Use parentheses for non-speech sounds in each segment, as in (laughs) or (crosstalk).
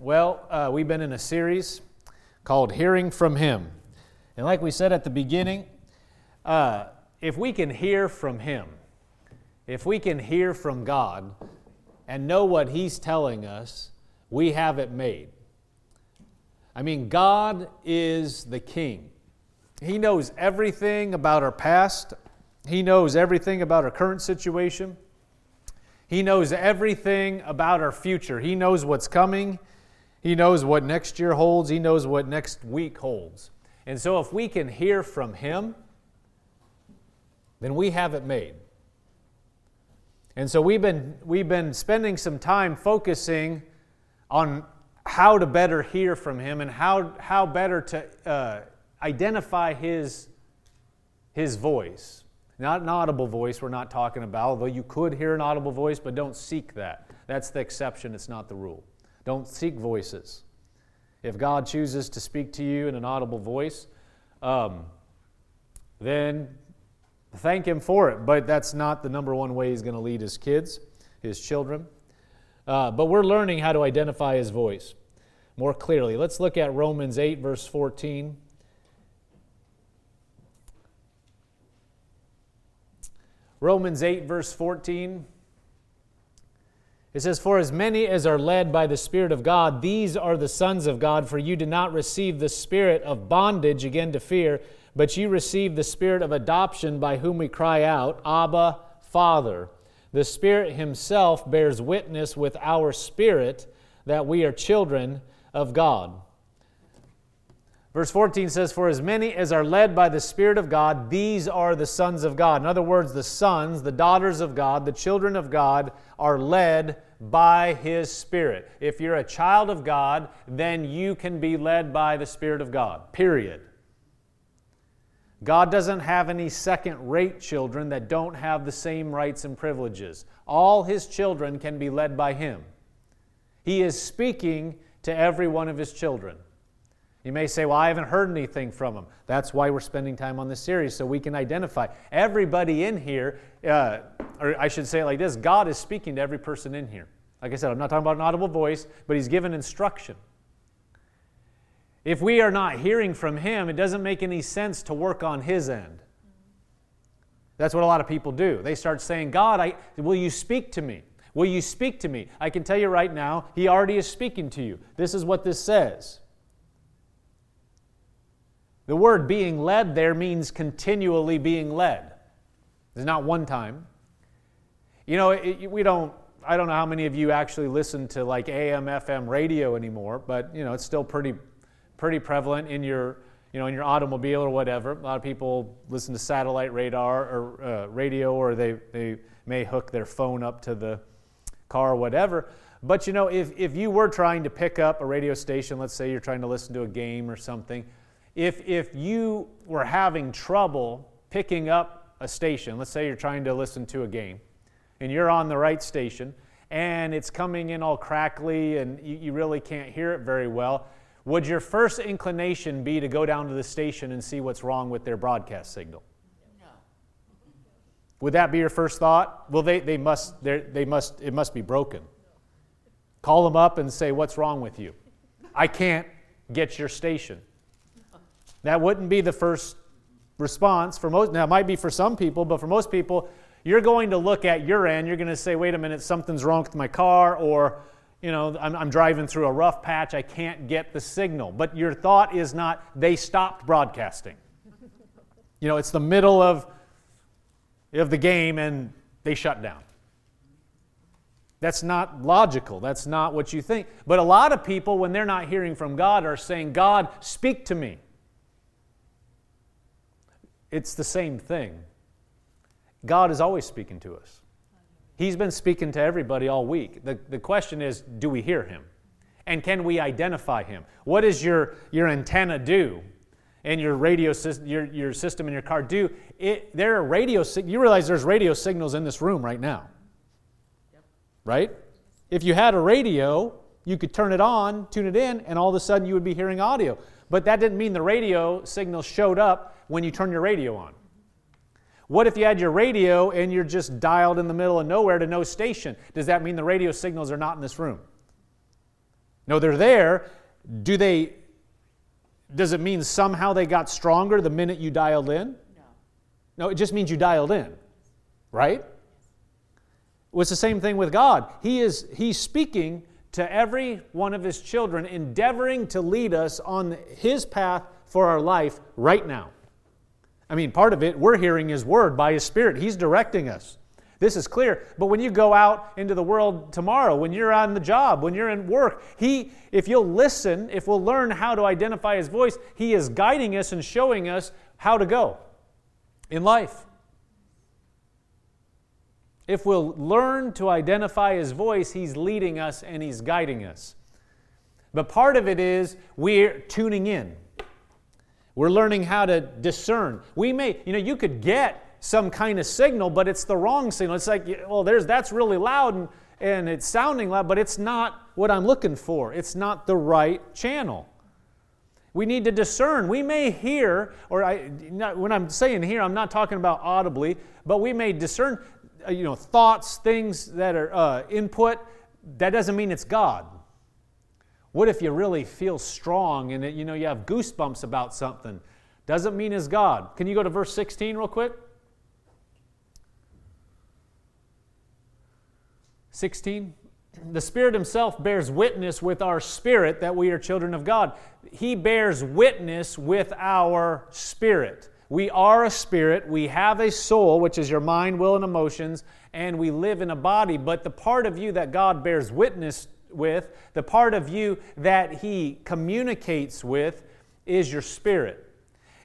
Well, uh, we've been in a series called Hearing from Him. And like we said at the beginning, uh, if we can hear from Him, if we can hear from God and know what He's telling us, we have it made. I mean, God is the King. He knows everything about our past, He knows everything about our current situation. He knows everything about our future. He knows what's coming. He knows what next year holds. He knows what next week holds. And so, if we can hear from Him, then we have it made. And so, we've been, we've been spending some time focusing on how to better hear from Him and how, how better to uh, identify His, His voice. Not an audible voice, we're not talking about, although you could hear an audible voice, but don't seek that. That's the exception, it's not the rule. Don't seek voices. If God chooses to speak to you in an audible voice, um, then thank Him for it. But that's not the number one way He's going to lead His kids, His children. Uh, but we're learning how to identify His voice more clearly. Let's look at Romans 8, verse 14. Romans 8, verse 14. It says, For as many as are led by the Spirit of God, these are the sons of God, for you did not receive the spirit of bondage again to fear, but you received the spirit of adoption by whom we cry out, Abba, Father. The Spirit Himself bears witness with our spirit that we are children of God. Verse 14 says, For as many as are led by the Spirit of God, these are the sons of God. In other words, the sons, the daughters of God, the children of God are led by His Spirit. If you're a child of God, then you can be led by the Spirit of God, period. God doesn't have any second rate children that don't have the same rights and privileges. All His children can be led by Him. He is speaking to every one of His children. You may say, Well, I haven't heard anything from them. That's why we're spending time on this series, so we can identify. Everybody in here, uh, or I should say it like this God is speaking to every person in here. Like I said, I'm not talking about an audible voice, but He's given instruction. If we are not hearing from Him, it doesn't make any sense to work on His end. That's what a lot of people do. They start saying, God, I, will you speak to me? Will you speak to me? I can tell you right now, He already is speaking to you. This is what this says. The word being led there means continually being led. It's not one time. You know, it, we don't, I don't know how many of you actually listen to like AM, FM radio anymore, but, you know, it's still pretty, pretty prevalent in your, you know, in your automobile or whatever. A lot of people listen to satellite radar or uh, radio, or they, they may hook their phone up to the car or whatever. But, you know, if, if you were trying to pick up a radio station, let's say you're trying to listen to a game or something, if, if you were having trouble picking up a station, let's say you're trying to listen to a game, and you're on the right station, and it's coming in all crackly and you, you really can't hear it very well, would your first inclination be to go down to the station and see what's wrong with their broadcast signal? No. Would that be your first thought? Well, they, they must, they must, it must be broken. Call them up and say, What's wrong with you? I can't get your station. That wouldn't be the first response for most. Now, it might be for some people, but for most people, you're going to look at your end. You're going to say, wait a minute, something's wrong with my car, or, you know, I'm, I'm driving through a rough patch. I can't get the signal. But your thought is not, they stopped broadcasting. (laughs) You know, it's the middle of, of the game and they shut down. That's not logical. That's not what you think. But a lot of people, when they're not hearing from God, are saying, God, speak to me. It's the same thing. God is always speaking to us. He's been speaking to everybody all week. The, the question is do we hear him? And can we identify him? What does your, your antenna do? And your radio system, your, your system in your car do? It, there are radio, you realize there's radio signals in this room right now. Yep. Right? If you had a radio, you could turn it on, tune it in, and all of a sudden you would be hearing audio. But that didn't mean the radio signal showed up when you turn your radio on? What if you had your radio and you're just dialed in the middle of nowhere to no station? Does that mean the radio signals are not in this room? No, they're there. Do they does it mean somehow they got stronger the minute you dialed in? No. No, it just means you dialed in. Right? Well, it's the same thing with God. He is he's speaking to every one of his children, endeavoring to lead us on his path for our life right now. I mean, part of it, we're hearing his word by his spirit. He's directing us. This is clear. But when you go out into the world tomorrow, when you're on the job, when you're in work, He, if you'll listen, if we'll learn how to identify His voice, He is guiding us and showing us how to go in life. If we'll learn to identify His voice, He's leading us and He's guiding us. But part of it is we're tuning in. We're learning how to discern. We may, you know, you could get some kind of signal, but it's the wrong signal. It's like, well, there's that's really loud and, and it's sounding loud, but it's not what I'm looking for. It's not the right channel. We need to discern. We may hear, or I, not, when I'm saying here, I'm not talking about audibly, but we may discern, you know, thoughts, things that are uh, input. That doesn't mean it's God. What if you really feel strong and you know you have goosebumps about something? Doesn't mean it's God. Can you go to verse 16 real quick? 16. The Spirit Himself bears witness with our spirit that we are children of God. He bears witness with our spirit. We are a spirit, we have a soul, which is your mind, will, and emotions, and we live in a body. But the part of you that God bears witness with, the part of you that He communicates with, is your spirit.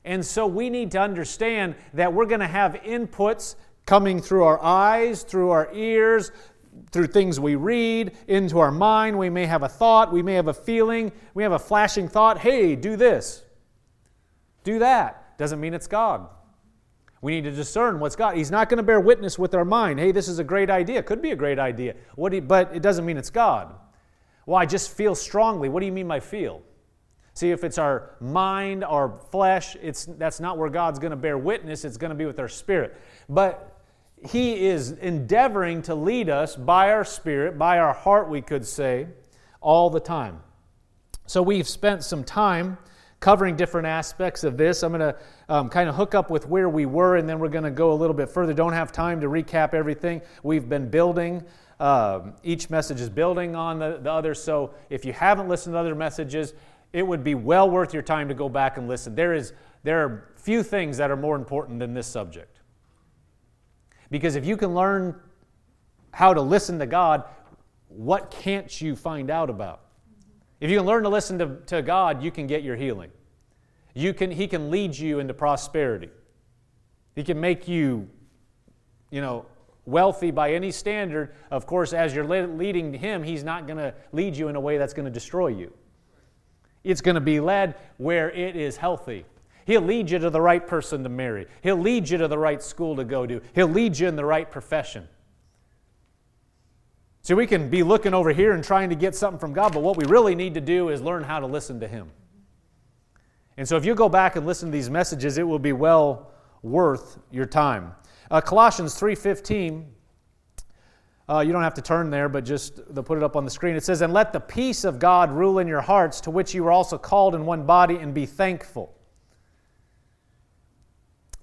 And so we need to understand that we're going to have inputs coming through our eyes, through our ears, through things we read into our mind. We may have a thought, we may have a feeling, we have a flashing thought hey, do this, do that. Doesn't mean it's God. We need to discern what's God. He's not going to bear witness with our mind. Hey, this is a great idea. Could be a great idea. What you, but it doesn't mean it's God. Well, I just feel strongly. What do you mean by feel? See, if it's our mind, our flesh, it's, that's not where God's going to bear witness. It's going to be with our spirit. But he is endeavoring to lead us by our spirit, by our heart, we could say, all the time. So we've spent some time covering different aspects of this. I'm going to um, kind of hook up with where we were, and then we're going to go a little bit further. Don't have time to recap everything. We've been building. Uh, each message is building on the, the other. So if you haven't listened to other messages, it would be well worth your time to go back and listen. There is there are few things that are more important than this subject. Because if you can learn how to listen to God, what can't you find out about? If you can learn to listen to, to God, you can get your healing. You can, he can lead you into prosperity. He can make you, you know, wealthy by any standard. Of course, as you're leading Him, He's not going to lead you in a way that's going to destroy you. It's going to be led where it is healthy. He'll lead you to the right person to marry. He'll lead you to the right school to go to. He'll lead you in the right profession. See, we can be looking over here and trying to get something from God, but what we really need to do is learn how to listen to Him. And so if you go back and listen to these messages, it will be well worth your time. Uh, Colossians 3.15, uh, you don't have to turn there, but just they'll put it up on the screen. It says, And let the peace of God rule in your hearts, to which you were also called in one body, and be thankful.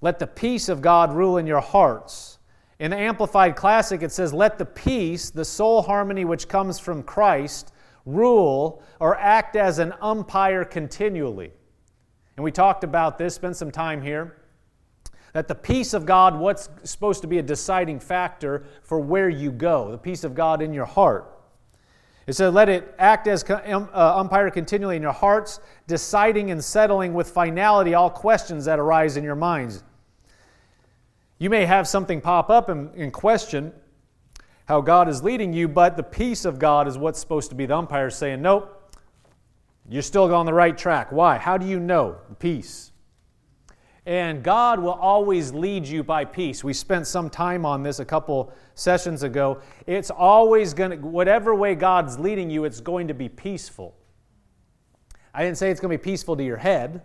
Let the peace of God rule in your hearts. In the Amplified Classic, it says, Let the peace, the soul harmony which comes from Christ, rule or act as an umpire continually. And we talked about this, spent some time here. That the peace of God, what's supposed to be a deciding factor for where you go, the peace of God in your heart. It said, let it act as um, uh, umpire continually in your hearts, deciding and settling with finality all questions that arise in your minds. You may have something pop up and, and question how God is leading you, but the peace of God is what's supposed to be the umpire saying, nope, you're still on the right track. Why? How do you know? Peace. And God will always lead you by peace. We spent some time on this a couple sessions ago. It's always going to, whatever way God's leading you, it's going to be peaceful. I didn't say it's going to be peaceful to your head.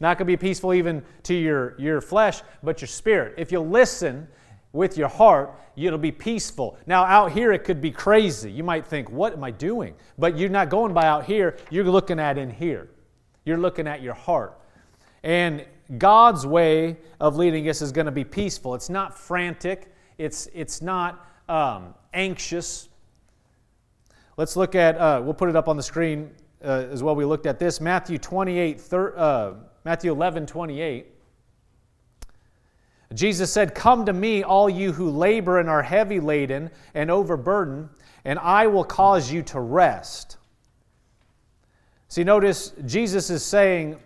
Not going to be peaceful even to your, your flesh, but your spirit. If you listen, with your heart, it'll be peaceful. Now, out here, it could be crazy. You might think, What am I doing? But you're not going by out here, you're looking at in here. You're looking at your heart. And God's way of leading us is going to be peaceful. It's not frantic, it's, it's not um, anxious. Let's look at, uh, we'll put it up on the screen uh, as well. We looked at this Matthew 28, thir- uh, Matthew 11, 28. Jesus said, Come to me, all you who labor and are heavy laden and overburdened, and I will cause you to rest. See, notice Jesus is saying,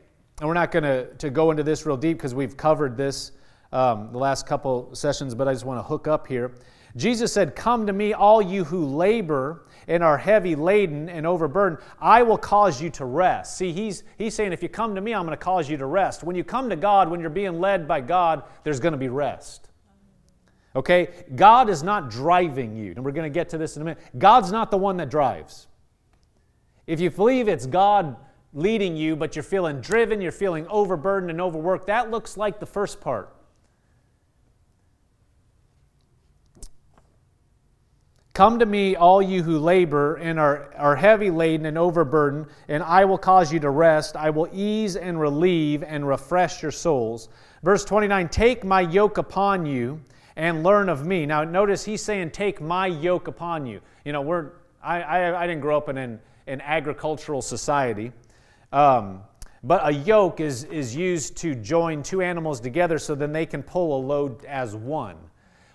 and we're not going to, go into this real deep because we've covered this um, the last couple sessions, but I just want to hook up here. Jesus said, Come to me, all you who labor and are heavy laden and overburdened, I will cause you to rest. See, he's, he's saying, if you come to me, I'm going to cause you to rest. When you come to God, when you're being led by God, there's going to be rest. Okay? God is not driving you. And we're going to get to this in a minute. God's not the one that drives. If you believe it's God leading you, but you're feeling driven, you're feeling overburdened and overworked, that looks like the first part. Come to me, all you who labor and are, are heavy laden and overburdened, and I will cause you to rest. I will ease and relieve and refresh your souls. Verse 29 Take my yoke upon you and learn of me. Now, notice he's saying, Take my yoke upon you. You know, we're, I, I, I didn't grow up in an, an agricultural society. Um, but a yoke is, is used to join two animals together so then they can pull a load as one.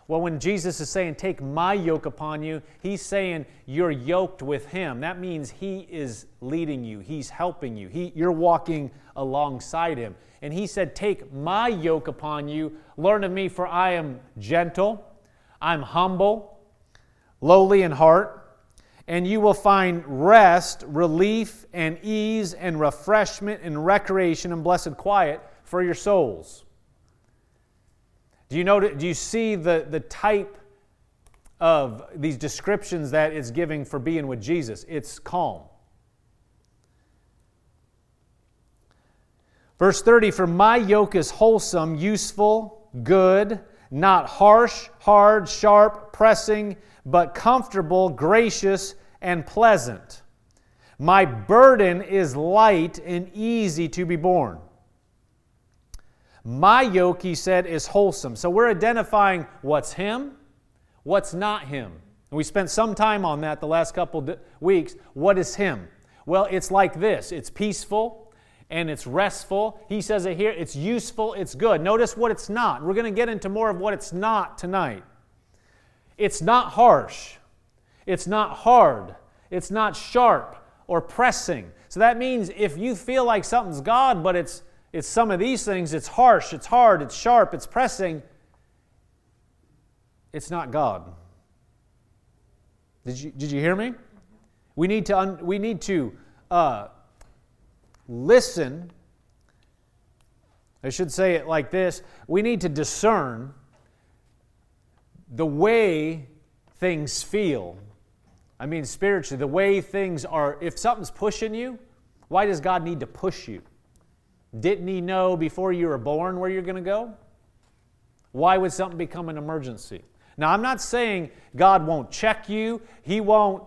Well, when Jesus is saying, Take my yoke upon you, he's saying you're yoked with him. That means he is leading you, he's helping you, he, you're walking alongside him. And he said, Take my yoke upon you, learn of me, for I am gentle, I'm humble, lowly in heart, and you will find rest, relief, and ease, and refreshment, and recreation, and blessed quiet for your souls. Do you, know, do you see the, the type of these descriptions that it's giving for being with Jesus? It's calm. Verse 30 For my yoke is wholesome, useful, good, not harsh, hard, sharp, pressing, but comfortable, gracious, and pleasant. My burden is light and easy to be borne. My yoke, he said, is wholesome. So we're identifying what's him, what's not him. And we spent some time on that the last couple weeks. What is him? Well, it's like this it's peaceful and it's restful. He says it here it's useful, it's good. Notice what it's not. We're going to get into more of what it's not tonight. It's not harsh, it's not hard, it's not sharp or pressing. So that means if you feel like something's God, but it's it's some of these things, it's harsh, it's hard, it's sharp, it's pressing. It's not God. Did you, did you hear me? We need to, un, we need to uh, listen. I should say it like this we need to discern the way things feel. I mean, spiritually, the way things are. If something's pushing you, why does God need to push you? Didn't he know before you were born where you're going to go? Why would something become an emergency? Now, I'm not saying God won't check you, He won't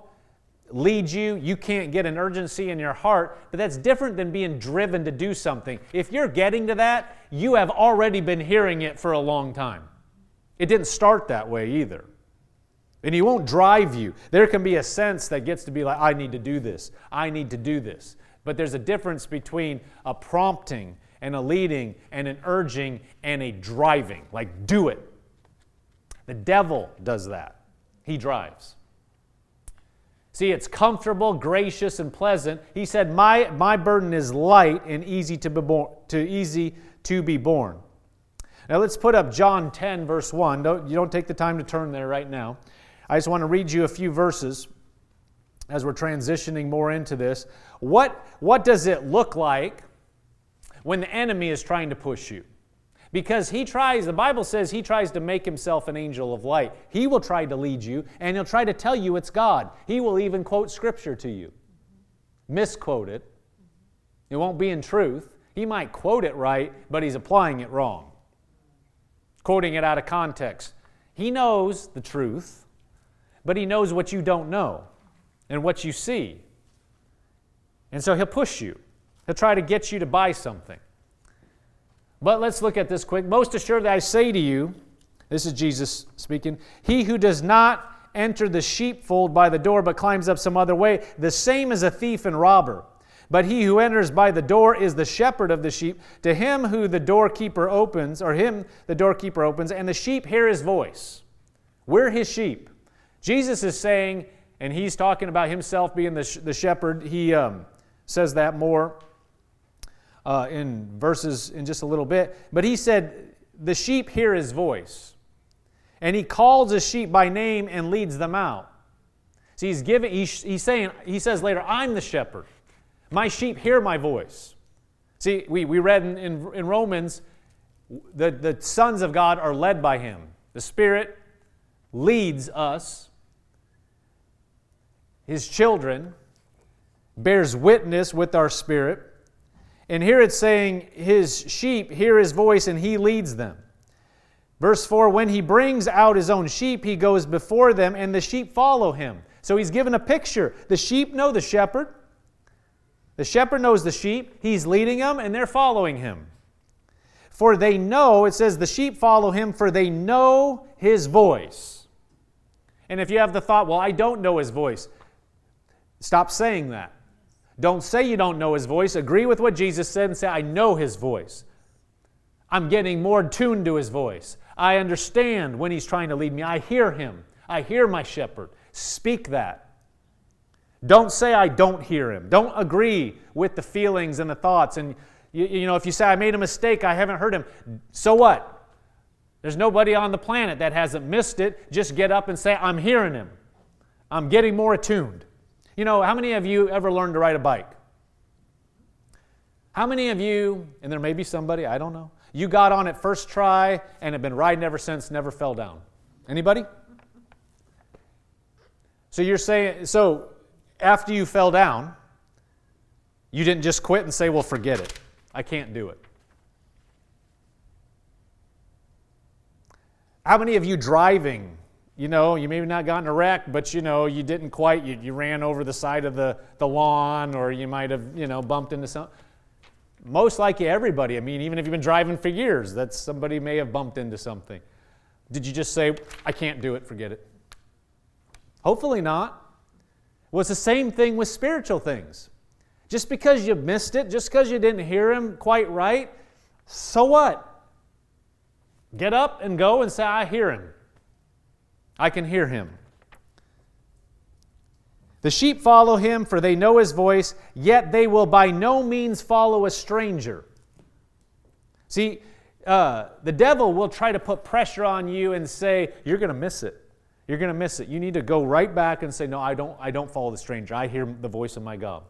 lead you, you can't get an urgency in your heart, but that's different than being driven to do something. If you're getting to that, you have already been hearing it for a long time. It didn't start that way either. And He won't drive you. There can be a sense that gets to be like, I need to do this, I need to do this. But there's a difference between a prompting and a leading and an urging and a driving. Like, do it. The devil does that, he drives. See, it's comfortable, gracious, and pleasant. He said, My, my burden is light and easy to, be born, to easy to be borne. Now let's put up John 10, verse 1. Don't, you don't take the time to turn there right now. I just want to read you a few verses as we're transitioning more into this. What, what does it look like when the enemy is trying to push you? Because he tries, the Bible says he tries to make himself an angel of light. He will try to lead you, and he'll try to tell you it's God. He will even quote scripture to you, misquote it. It won't be in truth. He might quote it right, but he's applying it wrong, quoting it out of context. He knows the truth, but He knows what you don't know and what you see. And so He'll push you, He'll try to get you to buy something. But let's look at this quick. Most assuredly, I say to you, this is Jesus speaking, he who does not enter the sheepfold by the door but climbs up some other way, the same as a thief and robber. But he who enters by the door is the shepherd of the sheep. To him who the doorkeeper opens, or him the doorkeeper opens, and the sheep hear his voice. We're his sheep. Jesus is saying, and he's talking about himself being the, sh- the shepherd. He um, says that more uh, in verses in just a little bit. But he said, The sheep hear his voice. And he calls his sheep by name and leads them out. See, he's giving, he's, he's saying, he says later, I'm the shepherd. My sheep hear my voice. See, we, we read in, in, in Romans, the, the sons of God are led by him. The Spirit leads us, his children, bears witness with our spirit. And here it's saying, His sheep hear his voice and he leads them. Verse 4 When he brings out his own sheep, he goes before them, and the sheep follow him. So he's given a picture. The sheep know the shepherd, the shepherd knows the sheep, he's leading them, and they're following him. For they know, it says, the sheep follow him, for they know his voice. And if you have the thought, well, I don't know his voice, stop saying that. Don't say you don't know his voice. Agree with what Jesus said and say, I know his voice. I'm getting more tuned to his voice. I understand when he's trying to lead me. I hear him. I hear my shepherd. Speak that. Don't say I don't hear him. Don't agree with the feelings and the thoughts. And, you, you know, if you say I made a mistake, I haven't heard him, so what? There's nobody on the planet that hasn't missed it. Just get up and say, I'm hearing him. I'm getting more attuned. You know, how many of you ever learned to ride a bike? How many of you, and there may be somebody, I don't know, you got on it first try and have been riding ever since, never fell down? Anybody? So you're saying, so after you fell down, you didn't just quit and say, well, forget it. I can't do it. How many of you driving you know, you maybe not gotten a wreck, but you know, you didn't quite, you, you ran over the side of the, the lawn or you might have, you know, bumped into something. Most likely everybody, I mean, even if you've been driving for years, that somebody may have bumped into something. Did you just say, I can't do it, forget it? Hopefully not. Well, it's the same thing with spiritual things. Just because you missed it, just because you didn't hear him quite right, so what? Get up and go and say, I hear him. I can hear him. The sheep follow him, for they know his voice, yet they will by no means follow a stranger. See, uh, the devil will try to put pressure on you and say, You're going to miss it. You're going to miss it. You need to go right back and say, No, I don't, I don't follow the stranger. I hear the voice of my God.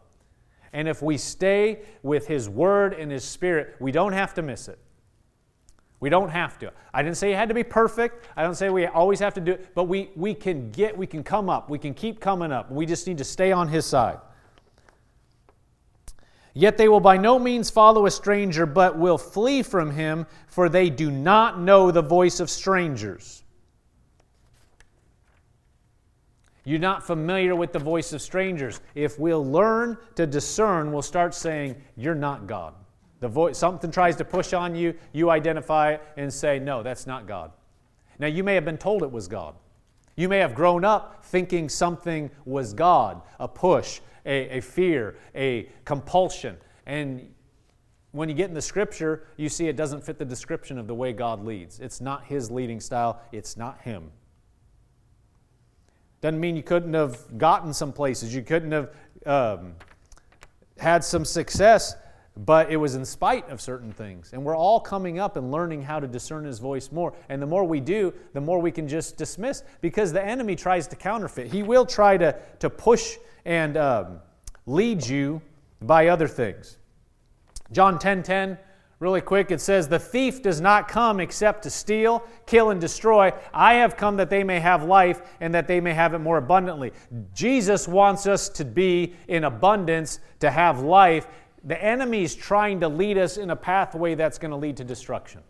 And if we stay with his word and his spirit, we don't have to miss it. We don't have to. I didn't say it had to be perfect. I don't say we always have to do it, but we, we can get, we can come up. We can keep coming up. We just need to stay on his side. Yet they will by no means follow a stranger, but will flee from him, for they do not know the voice of strangers. You're not familiar with the voice of strangers. If we'll learn to discern, we'll start saying, You're not God. The voice, something tries to push on you, you identify and say, No, that's not God. Now, you may have been told it was God. You may have grown up thinking something was God, a push, a, a fear, a compulsion. And when you get in the scripture, you see it doesn't fit the description of the way God leads. It's not His leading style, it's not Him. Doesn't mean you couldn't have gotten some places, you couldn't have um, had some success but it was in spite of certain things. And we're all coming up and learning how to discern his voice more. And the more we do, the more we can just dismiss because the enemy tries to counterfeit. He will try to, to push and um, lead you by other things. John 10 10, really quick, it says, The thief does not come except to steal, kill, and destroy. I have come that they may have life and that they may have it more abundantly. Jesus wants us to be in abundance, to have life, the enemy is trying to lead us in a pathway that's going to lead to destruction.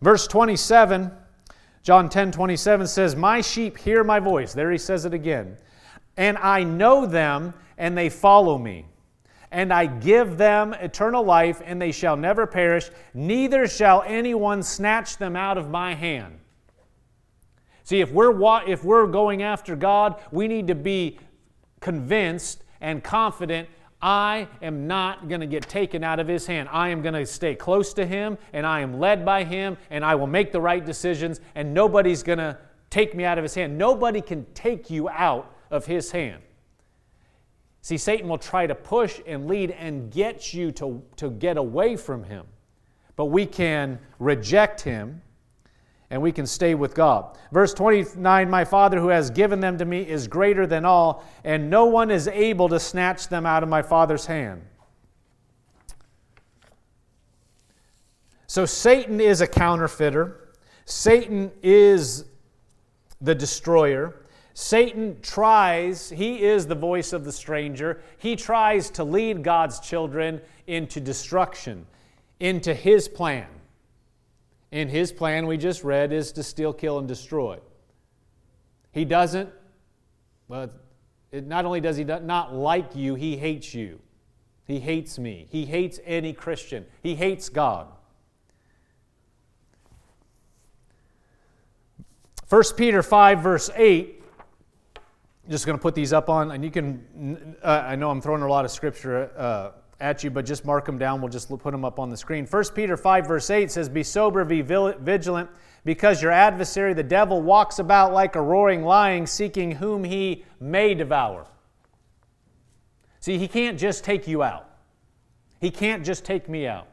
Verse 27, John 10 27 says, My sheep hear my voice. There he says it again. And I know them, and they follow me. And I give them eternal life, and they shall never perish, neither shall anyone snatch them out of my hand. See, if we're, if we're going after God, we need to be convinced and confident I am not going to get taken out of his hand. I am going to stay close to him and I am led by him and I will make the right decisions and nobody's going to take me out of his hand. Nobody can take you out of his hand. See, Satan will try to push and lead and get you to, to get away from him. But we can reject him and we can stay with God. Verse 29 My Father who has given them to me is greater than all, and no one is able to snatch them out of my Father's hand. So Satan is a counterfeiter, Satan is the destroyer. Satan tries, he is the voice of the stranger. He tries to lead God's children into destruction, into his plan. And his plan, we just read, is to steal, kill, and destroy. He doesn't, well, it, not only does he not like you, he hates you. He hates me. He hates any Christian. He hates God. 1 Peter 5, verse 8. Just going to put these up on, and you can, uh, I know I'm throwing a lot of scripture uh, at you, but just mark them down. We'll just put them up on the screen. 1 Peter 5, verse 8 says, Be sober, be vigilant, because your adversary, the devil, walks about like a roaring lion, seeking whom he may devour. See, he can't just take you out, he can't just take me out.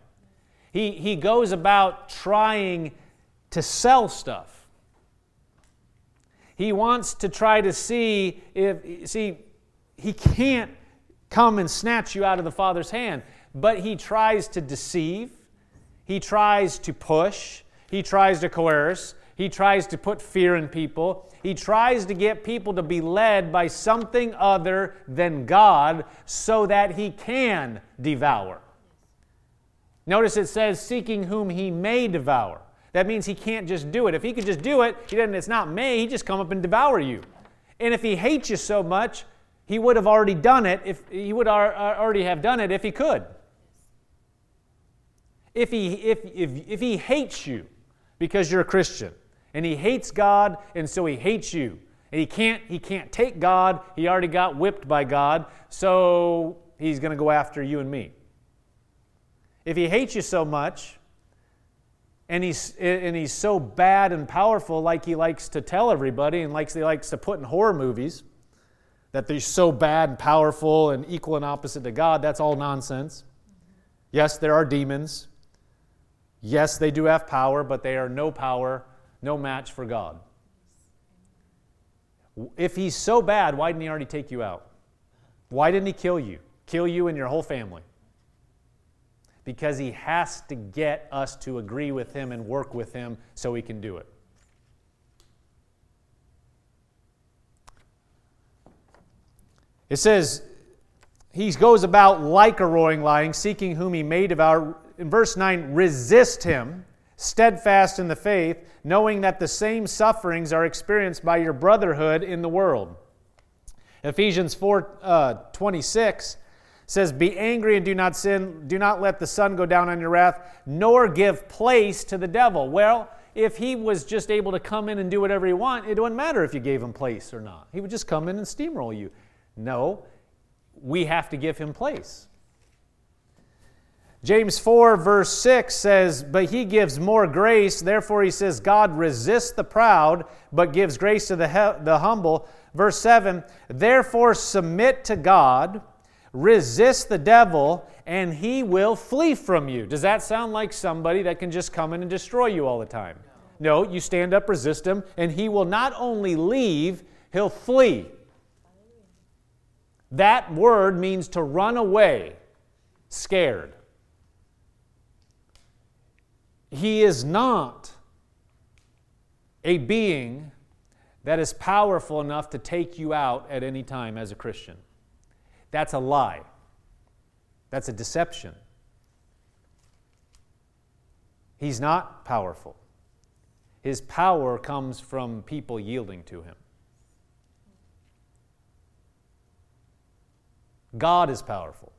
He, he goes about trying to sell stuff. He wants to try to see if, see, he can't come and snatch you out of the Father's hand. But he tries to deceive, he tries to push, he tries to coerce, he tries to put fear in people. He tries to get people to be led by something other than God so that he can devour. Notice it says, seeking whom he may devour. That means he can't just do it. If he could just do it, he doesn't, it's not may, he just come up and devour you. And if he hates you so much, he would have already done it if he would already have done it if he could. If he, if, if, if he hates you because you're a Christian and he hates God and so he hates you and he can't, he can't take God, he already got whipped by God, so he's going to go after you and me. If he hates you so much and he's, and he's so bad and powerful like he likes to tell everybody and likes, he likes to put in horror movies, that they're so bad and powerful and equal and opposite to God, that's all nonsense. Yes, there are demons. Yes, they do have power, but they are no power, no match for God. If he's so bad, why didn't he already take you out? Why didn't he kill you? Kill you and your whole family? Because he has to get us to agree with him and work with him so he can do it. It says, He goes about like a roaring lion, seeking whom he may devour. In verse 9, resist him, steadfast in the faith, knowing that the same sufferings are experienced by your brotherhood in the world. Ephesians 4 uh, 26 says, Be angry and do not sin. Do not let the sun go down on your wrath, nor give place to the devil. Well, if he was just able to come in and do whatever he want, it wouldn't matter if you gave him place or not. He would just come in and steamroll you. No, we have to give him place. James 4, verse 6 says, But he gives more grace. Therefore, he says, God resists the proud, but gives grace to the, he- the humble. Verse 7, Therefore, submit to God, resist the devil, and he will flee from you. Does that sound like somebody that can just come in and destroy you all the time? No, you stand up, resist him, and he will not only leave, he'll flee. That word means to run away, scared. He is not a being that is powerful enough to take you out at any time as a Christian. That's a lie. That's a deception. He's not powerful. His power comes from people yielding to him. God is powerful.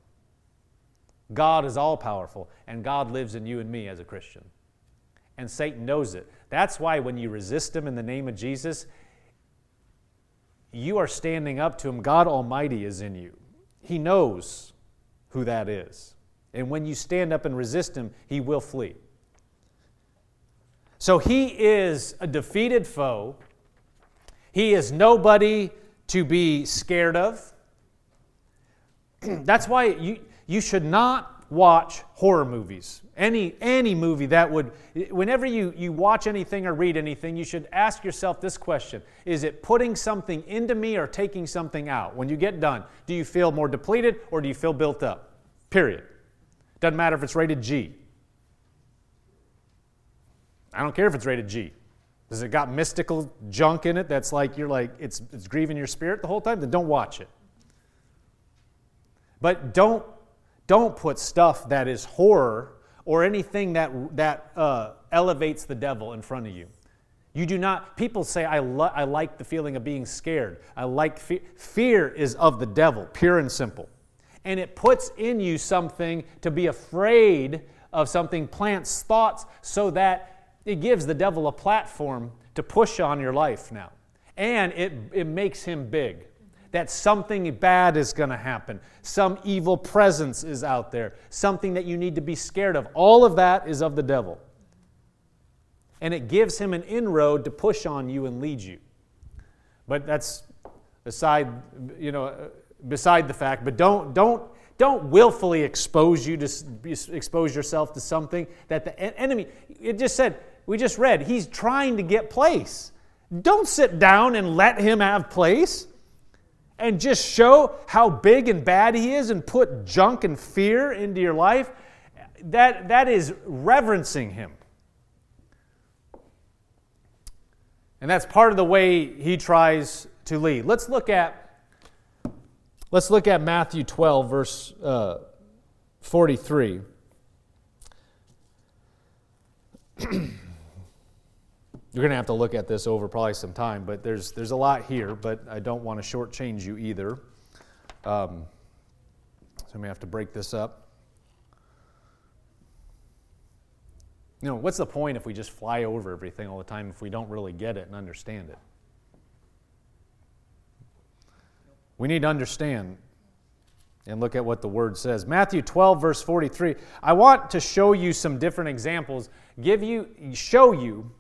God is all powerful, and God lives in you and me as a Christian. And Satan knows it. That's why when you resist him in the name of Jesus, you are standing up to him. God Almighty is in you. He knows who that is. And when you stand up and resist him, he will flee. So he is a defeated foe. He is nobody to be scared of. (clears throat) That's why you, you should not watch horror movies. Any, any movie that would, whenever you, you watch anything or read anything, you should ask yourself this question Is it putting something into me or taking something out? When you get done, do you feel more depleted or do you feel built up? Period. Doesn't matter if it's rated G. I don't care if it's rated G. Does it got mystical junk in it that's like you're like it's, it's grieving your spirit the whole time? Then don't watch it. But don't don't put stuff that is horror or anything that, that uh, elevates the devil in front of you. You do not, people say, I, lo- I like the feeling of being scared. I like fe- fear is of the devil, pure and simple. And it puts in you something to be afraid of something, plants thoughts so that it gives the devil a platform to push on your life now. And it, it makes him big that something bad is going to happen, some evil presence is out there, something that you need to be scared of. All of that is of the devil. And it gives him an inroad to push on you and lead you. But that's aside, you know, beside the fact. But don't, don't, don't willfully expose you to expose yourself to something that the enemy. It just said we just read he's trying to get place. Don't sit down and let him have place and just show how big and bad he is and put junk and fear into your life, that, that is reverencing him. And that's part of the way he tries to lead. Let's look at let's look at Matthew 12 verse uh, 43. (clears throat) You're going to have to look at this over probably some time, but there's, there's a lot here, but I don't want to shortchange you either. Um, so I may have to break this up. You know, what's the point if we just fly over everything all the time if we don't really get it and understand it? We need to understand and look at what the word says. Matthew 12, verse 43. I want to show you some different examples, give you, show you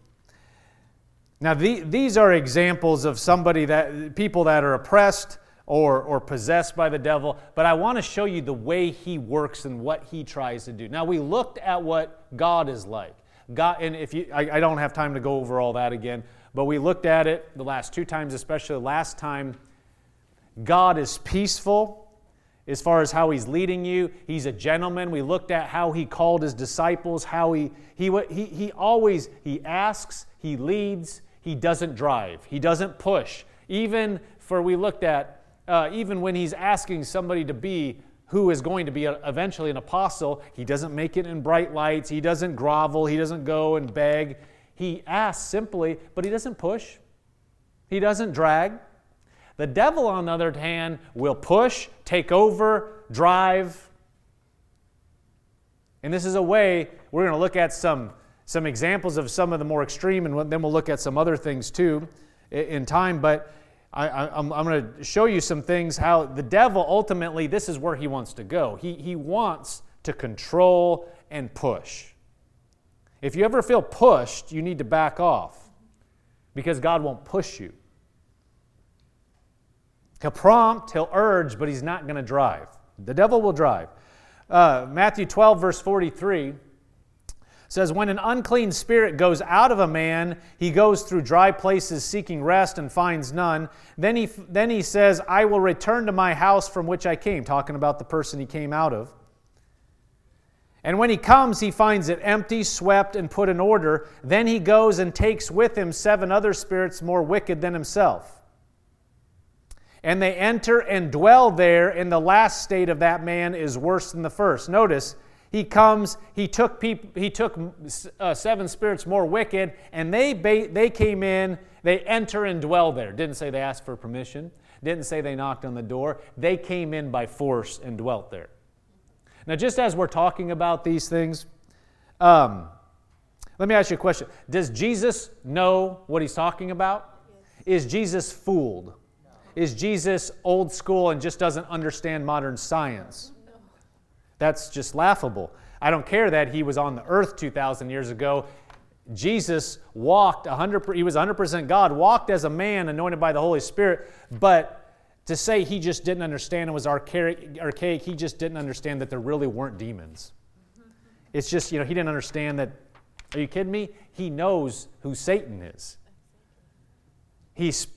now, the, these are examples of somebody that, people that are oppressed or, or possessed by the devil, but I want to show you the way he works and what he tries to do. Now, we looked at what God is like. God, and if you, I, I don't have time to go over all that again, but we looked at it the last two times, especially the last time. God is peaceful as far as how he's leading you. He's a gentleman. We looked at how he called his disciples, how he, he, he, he always, he asks, he leads, he doesn't drive, he doesn't push. Even for we looked at, uh, even when he's asking somebody to be who is going to be a, eventually an apostle, he doesn't make it in bright lights, he doesn't grovel, he doesn't go and beg. He asks simply, but he doesn't push, he doesn't drag. The devil, on the other hand, will push, take over, drive. And this is a way we're going to look at some some examples of some of the more extreme, and then we'll look at some other things too in time. But I, am going to show you some things how the devil ultimately, this is where he wants to go. He, he wants to control and push. If you ever feel pushed, you need to back off because God won't push you. He'll prompt, he'll urge, but he's not going to drive. The devil will drive. Uh, Matthew 12, verse 43 says, When an unclean spirit goes out of a man, he goes through dry places seeking rest and finds none. Then he, then he says, I will return to my house from which I came, talking about the person he came out of. And when he comes, he finds it empty, swept, and put in order. Then he goes and takes with him seven other spirits more wicked than himself. And they enter and dwell there, and the last state of that man is worse than the first. Notice, He comes, he took, people, he took uh, seven spirits more wicked, and they, ba- they came in, they enter and dwell there. Didn't say they asked for permission, didn't say they knocked on the door. They came in by force and dwelt there. Now, just as we're talking about these things, um, let me ask you a question. Does Jesus know what he's talking about? Is Jesus fooled? Is Jesus old school and just doesn't understand modern science? That's just laughable. I don't care that he was on the earth 2,000 years ago. Jesus walked 100 he was 100% God, walked as a man anointed by the Holy Spirit, but to say he just didn't understand and was archaic, archaic, he just didn't understand that there really weren't demons. It's just, you know, he didn't understand that are you kidding me? He knows who Satan is. He's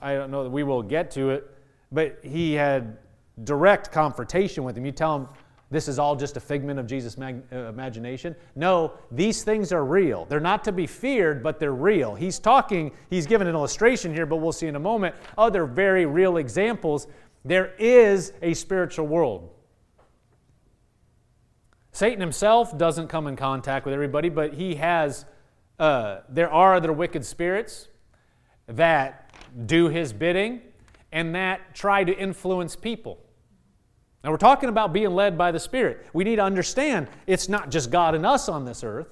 I don't know that we will get to it, but he had direct confrontation with him. You tell him this is all just a figment of Jesus' mag- uh, imagination. No, these things are real. They're not to be feared, but they're real. He's talking, he's given an illustration here, but we'll see in a moment other very real examples. There is a spiritual world. Satan himself doesn't come in contact with everybody, but he has, uh, there are other wicked spirits that do his bidding and that try to influence people. We're talking about being led by the Spirit. We need to understand it's not just God and us on this earth.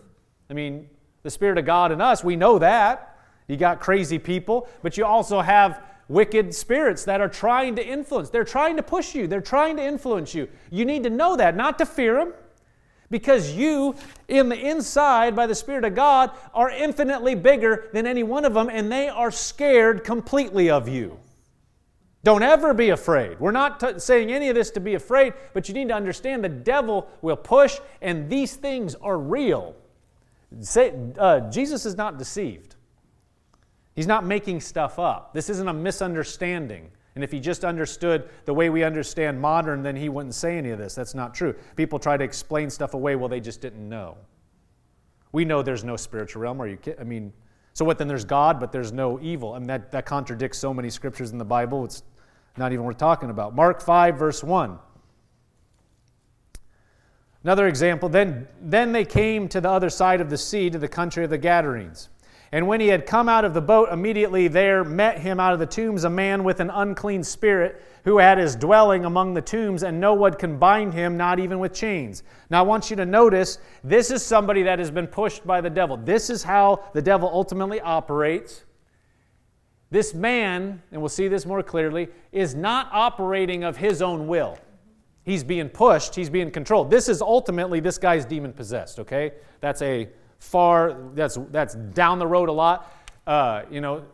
I mean, the Spirit of God in us, we know that. You got crazy people, but you also have wicked spirits that are trying to influence. They're trying to push you, they're trying to influence you. You need to know that, not to fear them, because you, in the inside, by the Spirit of God, are infinitely bigger than any one of them, and they are scared completely of you. Don't ever be afraid. We're not t- saying any of this to be afraid, but you need to understand the devil will push, and these things are real. Say, uh, Jesus is not deceived. He's not making stuff up. This isn't a misunderstanding. And if he just understood the way we understand modern, then he wouldn't say any of this. That's not true. People try to explain stuff away, well, they just didn't know. We know there's no spiritual realm. Are you kidding? I mean, so what then? There's God, but there's no evil. I mean, that, that contradicts so many scriptures in the Bible. It's not even worth talking about. Mark 5, verse 1. Another example, then, then they came to the other side of the sea, to the country of the Gadarenes. And when he had come out of the boat, immediately there met him out of the tombs a man with an unclean spirit, who had his dwelling among the tombs, and no one can bind him, not even with chains. Now, I want you to notice this is somebody that has been pushed by the devil. This is how the devil ultimately operates. This man, and we'll see this more clearly, is not operating of his own will. He's being pushed, he's being controlled. This is ultimately this guy's demon possessed, okay? That's a far, that's, that's down the road a lot, uh, you know,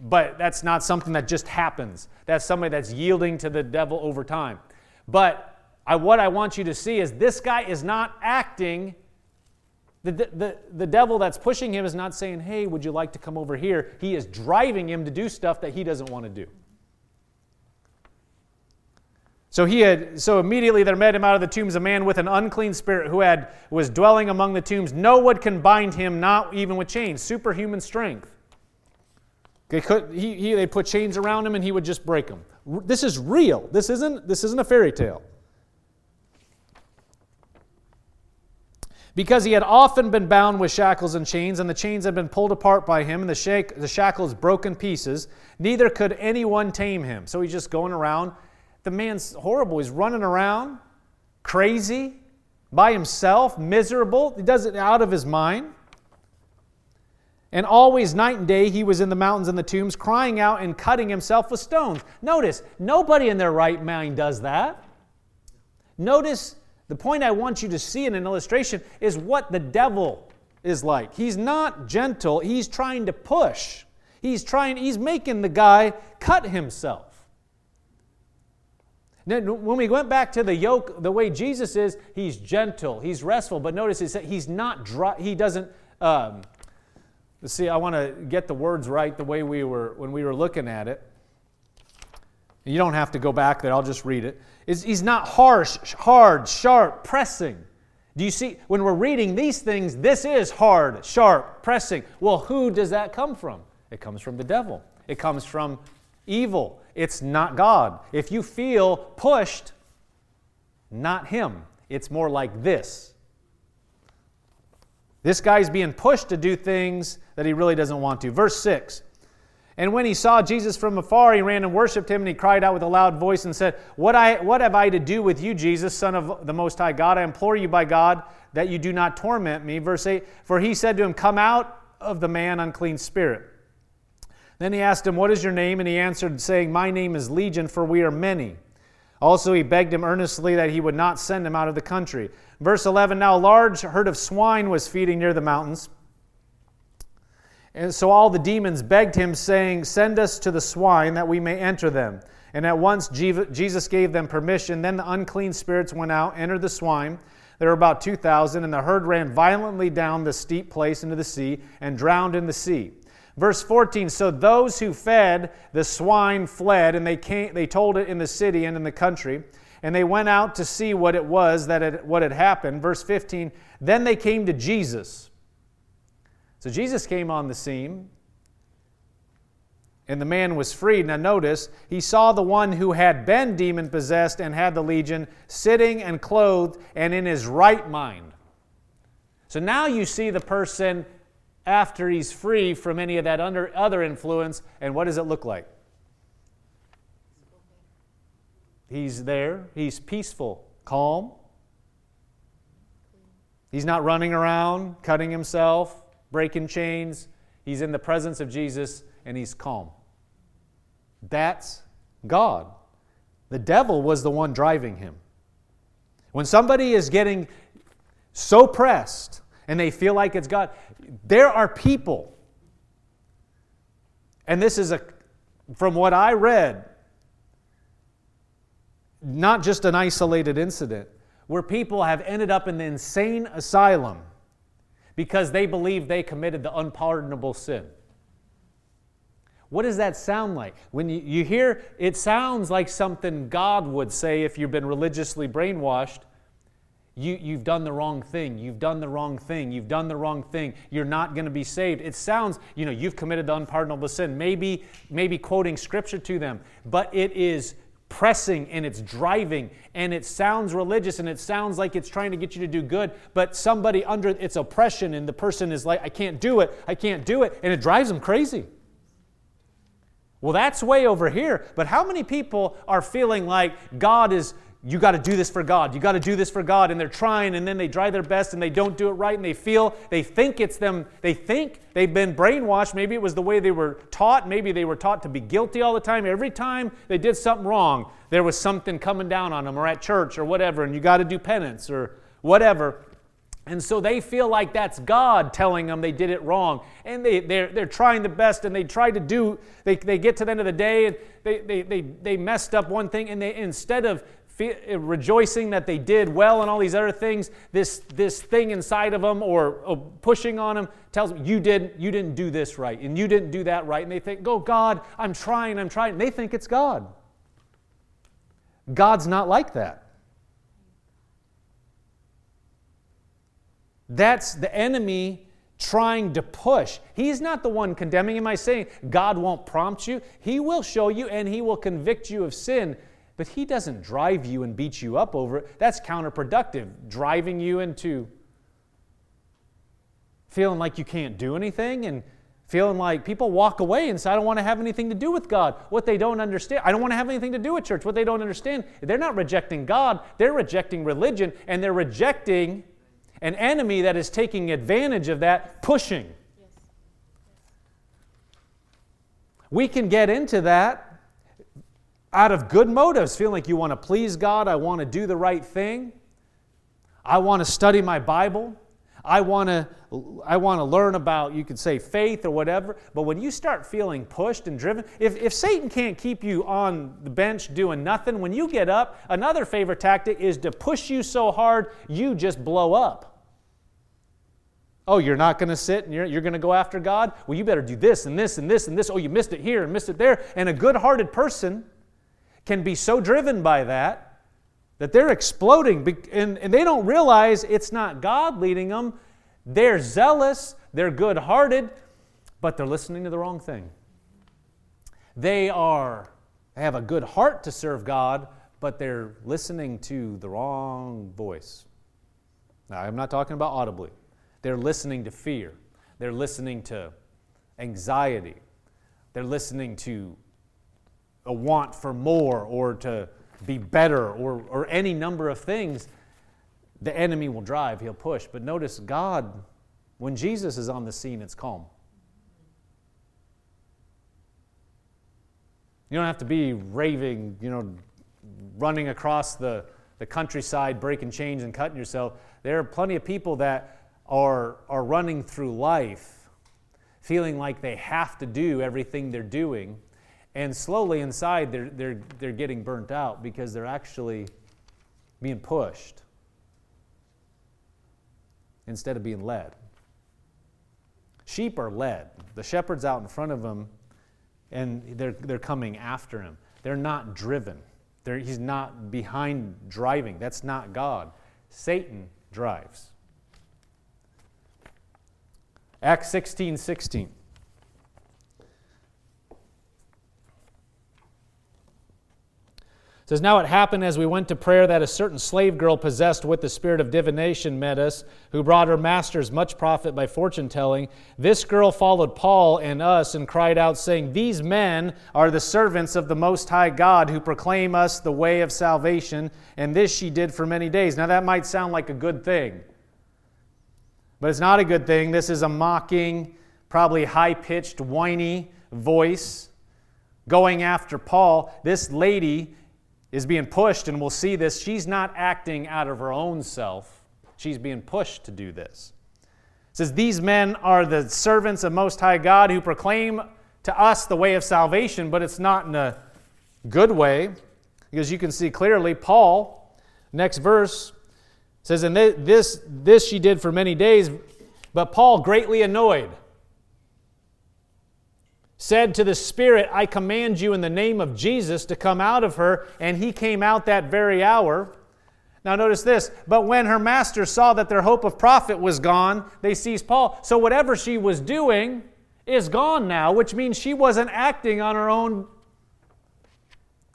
but that's not something that just happens. That's somebody that's yielding to the devil over time. But I, what I want you to see is this guy is not acting the, the, the devil that's pushing him is not saying, Hey, would you like to come over here? He is driving him to do stuff that he doesn't want to do. So he had so immediately there met him out of the tombs a man with an unclean spirit who had was dwelling among the tombs. No one can bind him, not even with chains. Superhuman strength. They could, he, he, they put chains around him and he would just break them. This is real. This isn't, this isn't a fairy tale. Because he had often been bound with shackles and chains, and the chains had been pulled apart by him, and the, shake, the shackles broken pieces, neither could anyone tame him. So he's just going around. The man's horrible. He's running around, crazy, by himself, miserable. He does it out of his mind. And always, night and day, he was in the mountains and the tombs, crying out and cutting himself with stones. Notice, nobody in their right mind does that. Notice the point I want you to see in an illustration is what the devil is like. He's not gentle, he's trying to push. He's trying, he's making the guy cut himself. Now, when we went back to the yoke, the way Jesus is, he's gentle, he's restful, but notice he's not dry, he doesn't. Um, see, I want to get the words right the way we were when we were looking at it. You don't have to go back there, I'll just read it. He's not harsh, hard, sharp, pressing. Do you see, when we're reading these things, this is hard, sharp, pressing. Well, who does that come from? It comes from the devil, it comes from evil. It's not God. If you feel pushed, not Him. it's more like this. This guy's being pushed to do things that he really doesn't want to. Verse 6 And when he saw Jesus from afar, he ran and worshiped him, and he cried out with a loud voice and said, What, I, what have I to do with you, Jesus, Son of the Most High God? I implore you by God that you do not torment me. Verse 8 For he said to him, Come out of the man, unclean spirit. Then he asked him, What is your name? And he answered, saying, My name is Legion, for we are many. Also, he begged him earnestly that he would not send him out of the country. Verse 11 Now a large herd of swine was feeding near the mountains. And so all the demons begged him, saying, Send us to the swine that we may enter them. And at once Jesus gave them permission. Then the unclean spirits went out, entered the swine. There were about 2,000, and the herd ran violently down the steep place into the sea and drowned in the sea. Verse 14 So those who fed the swine fled, and they, came, they told it in the city and in the country. And they went out to see what it was that had, what had happened. Verse 15 Then they came to Jesus. So Jesus came on the scene, and the man was freed. Now, notice, he saw the one who had been demon possessed and had the legion sitting and clothed and in his right mind. So now you see the person after he's free from any of that under, other influence. And what does it look like? He's there, he's peaceful, calm. He's not running around, cutting himself, breaking chains. He's in the presence of Jesus and he's calm. That's God. The devil was the one driving him. When somebody is getting so pressed and they feel like it's God, there are people, and this is a, from what I read, not just an isolated incident, where people have ended up in the insane asylum because they believe they committed the unpardonable sin. What does that sound like? When you, you hear it sounds like something God would say if you've been religiously brainwashed, you, you've done the wrong thing. You've done the wrong thing. You've done the wrong thing. You're not going to be saved. It sounds, you know, you've committed the unpardonable sin. Maybe, maybe quoting scripture to them, but it is pressing and it's driving and it sounds religious and it sounds like it's trying to get you to do good, but somebody under its oppression and the person is like, I can't do it. I can't do it. And it drives them crazy. Well, that's way over here. But how many people are feeling like God is you got to do this for God. You got to do this for God. And they're trying, and then they try their best and they don't do it right, and they feel, they think it's them, they think they've been brainwashed. Maybe it was the way they were taught. Maybe they were taught to be guilty all the time. Every time they did something wrong, there was something coming down on them, or at church, or whatever, and you got to do penance, or whatever. And so they feel like that's God telling them they did it wrong. And they, they're, they're trying the best and they try to do, they, they get to the end of the day and they, they, they, they messed up one thing and they, instead of Eh, rejoicing that they did well and all these other things, this, this thing inside of them or, or pushing on them tells them, you, didn't, you didn't do this right and you didn't do that right. And they think, oh, God, I'm trying, I'm trying. And they think it's God. God's not like that. That's the enemy trying to push. He's not the one condemning. Am I saying God won't prompt you? He will show you and He will convict you of sin but He doesn't drive you and beat you up over it. That's counterproductive, driving you into feeling like you can't do anything and feeling like people walk away and say, I don't want to have anything to do with God. What they don't understand, I don't want to have anything to do with church. What they don't understand, they're not rejecting God, they're rejecting religion, and they're rejecting an enemy that is taking advantage of that, pushing. We can get into that out of good motives, feeling like you want to please God, I want to do the right thing, I want to study my Bible, I want to I want to learn about you could say faith or whatever, but when you start feeling pushed and driven, if, if Satan can't keep you on the bench doing nothing, when you get up, another favorite tactic is to push you so hard you just blow up. Oh, you're not going to sit and you're, you're going to go after God? Well, you better do this and this and this and this. Oh, you missed it here and missed it there. And a good hearted person can be so driven by that that they're exploding and, and they don't realize it's not God leading them. They're zealous, they're good hearted, but they're listening to the wrong thing. They are, they have a good heart to serve God, but they're listening to the wrong voice. Now, I'm not talking about audibly. They're listening to fear, they're listening to anxiety, they're listening to a want for more or to be better or, or any number of things. The enemy will drive, he'll push. But notice, God, when Jesus is on the scene, it's calm. You don't have to be raving, you know, running across the, the countryside, breaking chains and cutting yourself. There are plenty of people that are, are running through life feeling like they have to do everything they're doing. And slowly inside, they're, they're, they're getting burnt out because they're actually being pushed instead of being led. Sheep are led. The shepherd's out in front of them and they're, they're coming after him. They're not driven. They're, he's not behind driving. That's not God. Satan drives. Acts 16 16. Says, Now it happened as we went to prayer that a certain slave girl possessed with the spirit of divination met us, who brought her masters much profit by fortune telling. This girl followed Paul and us and cried out, saying, These men are the servants of the Most High God who proclaim us the way of salvation, and this she did for many days. Now that might sound like a good thing, but it's not a good thing. This is a mocking, probably high pitched, whiny voice going after Paul. This lady is being pushed, and we'll see this. She's not acting out of her own self, she's being pushed to do this. It says, These men are the servants of Most High God who proclaim to us the way of salvation, but it's not in a good way, because you can see clearly, Paul, next verse, says, And this, this she did for many days, but Paul, greatly annoyed, said to the Spirit, I command you in the name of Jesus to come out of her. And he came out that very hour. Now, notice this. But when her master saw that their hope of profit was gone, they seized Paul. So, whatever she was doing is gone now, which means she wasn't acting on her own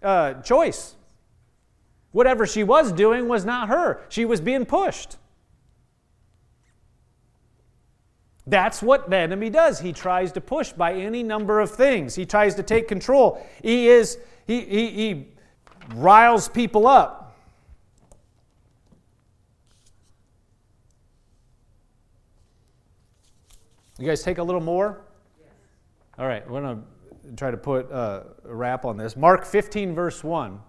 uh, choice. Whatever she was doing was not her, she was being pushed. That's what the enemy does. He tries to push by any number of things. He tries to take control. He is he he, he riles people up. You guys take a little more? All right, we're going to try to put uh, a wrap on this. Mark 15, verse 1.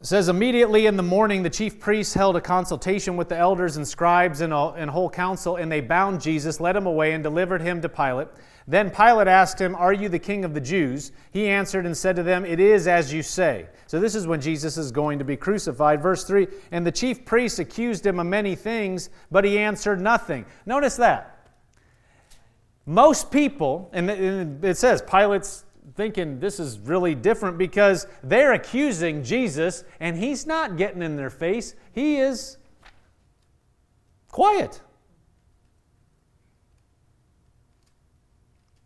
It says, Immediately in the morning, the chief priests held a consultation with the elders and scribes and, all, and whole council, and they bound Jesus, led him away, and delivered him to Pilate. Then Pilate asked him, Are you the king of the Jews? He answered and said to them, It is as you say. So this is when Jesus is going to be crucified. Verse 3 And the chief priests accused him of many things, but he answered nothing. Notice that. Most people, and it says Pilate's thinking this is really different because they're accusing Jesus and he's not getting in their face. He is quiet.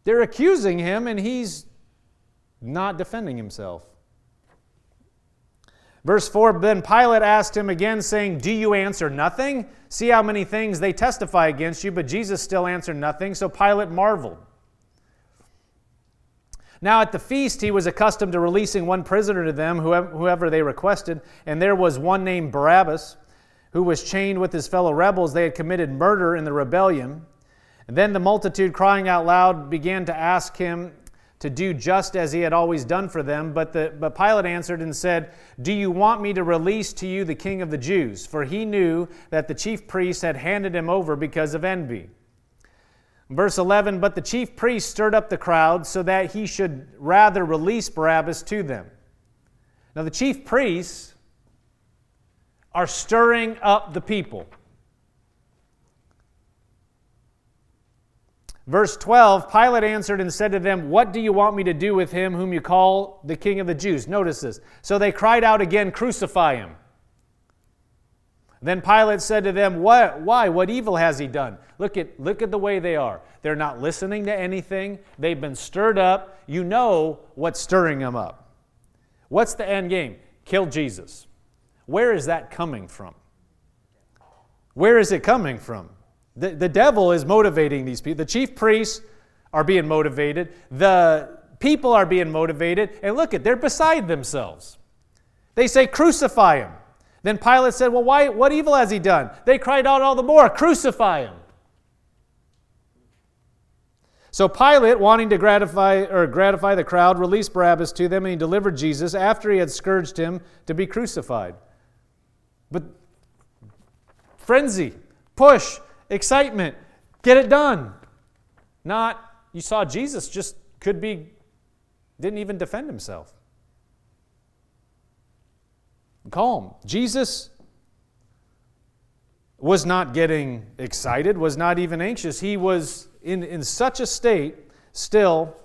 They're accusing him and he's not defending himself. Verse 4 Then Pilate asked him again, saying, Do you answer nothing? See how many things they testify against you. But Jesus still answered nothing. So Pilate marveled. Now, at the feast, he was accustomed to releasing one prisoner to them, whoever they requested, and there was one named Barabbas, who was chained with his fellow rebels. They had committed murder in the rebellion. And then the multitude, crying out loud, began to ask him to do just as he had always done for them. But, the, but Pilate answered and said, Do you want me to release to you the king of the Jews? For he knew that the chief priests had handed him over because of envy. Verse 11 But the chief priest stirred up the crowd so that he should rather release Barabbas to them. Now, the chief priests are stirring up the people. Verse 12 Pilate answered and said to them, What do you want me to do with him whom you call the king of the Jews? Notice this. So they cried out again, Crucify him. Then Pilate said to them, what, Why? What evil has he done? Look at, look at the way they are. They're not listening to anything. They've been stirred up. You know what's stirring them up. What's the end game? Kill Jesus. Where is that coming from? Where is it coming from? The, the devil is motivating these people. The chief priests are being motivated. The people are being motivated. And look at, they're beside themselves. They say, Crucify him. Then Pilate said, Well, why, what evil has he done? They cried out all the more, Crucify him. So Pilate, wanting to gratify or gratify the crowd, released Barabbas to them, and he delivered Jesus after he had scourged him to be crucified. But frenzy, push, excitement, get it done. Not you saw Jesus just could be didn't even defend himself calm. Jesus was not getting excited, was not even anxious. He was in, in such a state, still,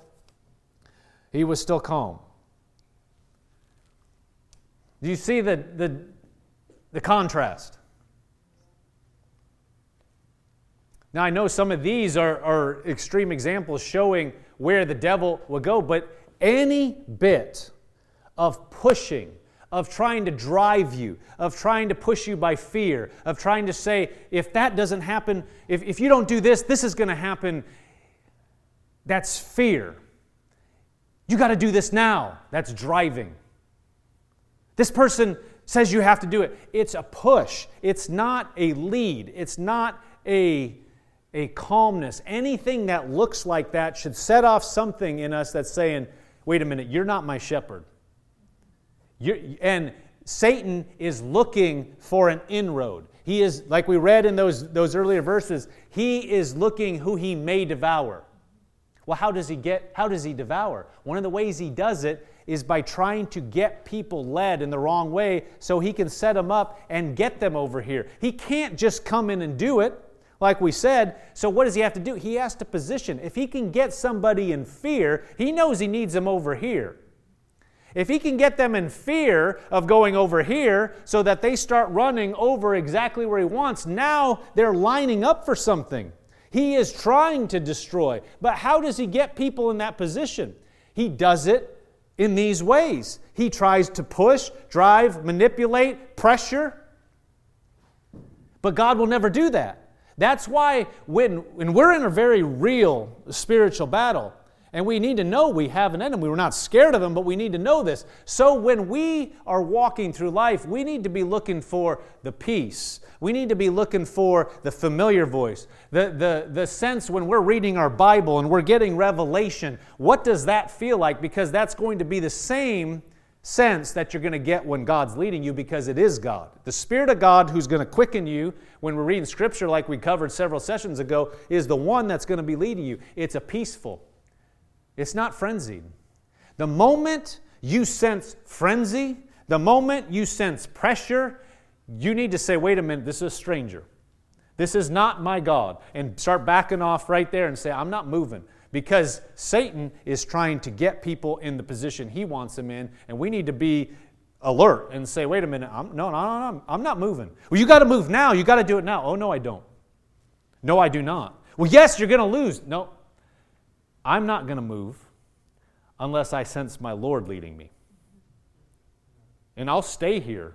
he was still calm. Do you see the, the, the contrast? Now, I know some of these are, are extreme examples showing where the devil will go, but any bit of pushing of trying to drive you, of trying to push you by fear, of trying to say, if that doesn't happen, if, if you don't do this, this is going to happen. That's fear. You got to do this now. That's driving. This person says you have to do it. It's a push, it's not a lead, it's not a, a calmness. Anything that looks like that should set off something in us that's saying, wait a minute, you're not my shepherd. You're, and Satan is looking for an inroad. He is, like we read in those, those earlier verses, he is looking who he may devour. Well, how does he get, how does he devour? One of the ways he does it is by trying to get people led in the wrong way so he can set them up and get them over here. He can't just come in and do it, like we said. So, what does he have to do? He has to position. If he can get somebody in fear, he knows he needs them over here. If he can get them in fear of going over here so that they start running over exactly where he wants, now they're lining up for something. He is trying to destroy. But how does he get people in that position? He does it in these ways. He tries to push, drive, manipulate, pressure. But God will never do that. That's why when, when we're in a very real spiritual battle, and we need to know we have an enemy. We're not scared of him, but we need to know this. So when we are walking through life, we need to be looking for the peace. We need to be looking for the familiar voice, the, the, the sense when we're reading our Bible and we're getting revelation. What does that feel like? Because that's going to be the same sense that you're going to get when God's leading you because it is God. The Spirit of God who's going to quicken you when we're reading Scripture, like we covered several sessions ago, is the one that's going to be leading you. It's a peaceful, it's not frenzied. The moment you sense frenzy, the moment you sense pressure, you need to say, wait a minute, this is a stranger. This is not my God. And start backing off right there and say, I'm not moving. Because Satan is trying to get people in the position he wants them in, and we need to be alert and say, wait a minute, I'm, no, no, no, I'm not moving. Well, you got to move now. You got to do it now. Oh, no, I don't. No, I do not. Well, yes, you're going to lose. No, I'm not going to move unless I sense my Lord leading me. And I'll stay here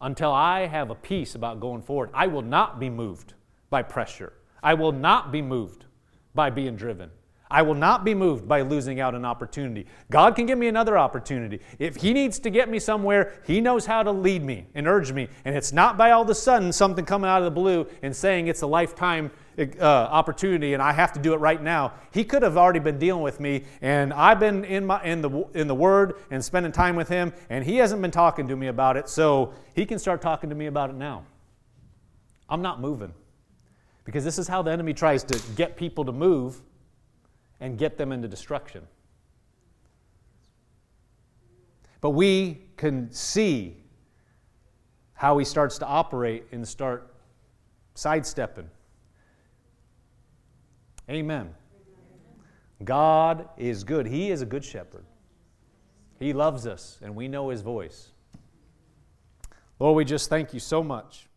until I have a peace about going forward. I will not be moved by pressure. I will not be moved by being driven. I will not be moved by losing out an opportunity. God can give me another opportunity. If He needs to get me somewhere, He knows how to lead me and urge me. And it's not by all of a sudden something coming out of the blue and saying it's a lifetime uh, opportunity and I have to do it right now. He could have already been dealing with me, and I've been in, my, in, the, in the Word and spending time with Him, and He hasn't been talking to me about it, so He can start talking to me about it now. I'm not moving. Because this is how the enemy tries to get people to move and get them into destruction. But we can see how he starts to operate and start sidestepping. Amen. God is good. He is a good shepherd. He loves us, and we know his voice. Lord, we just thank you so much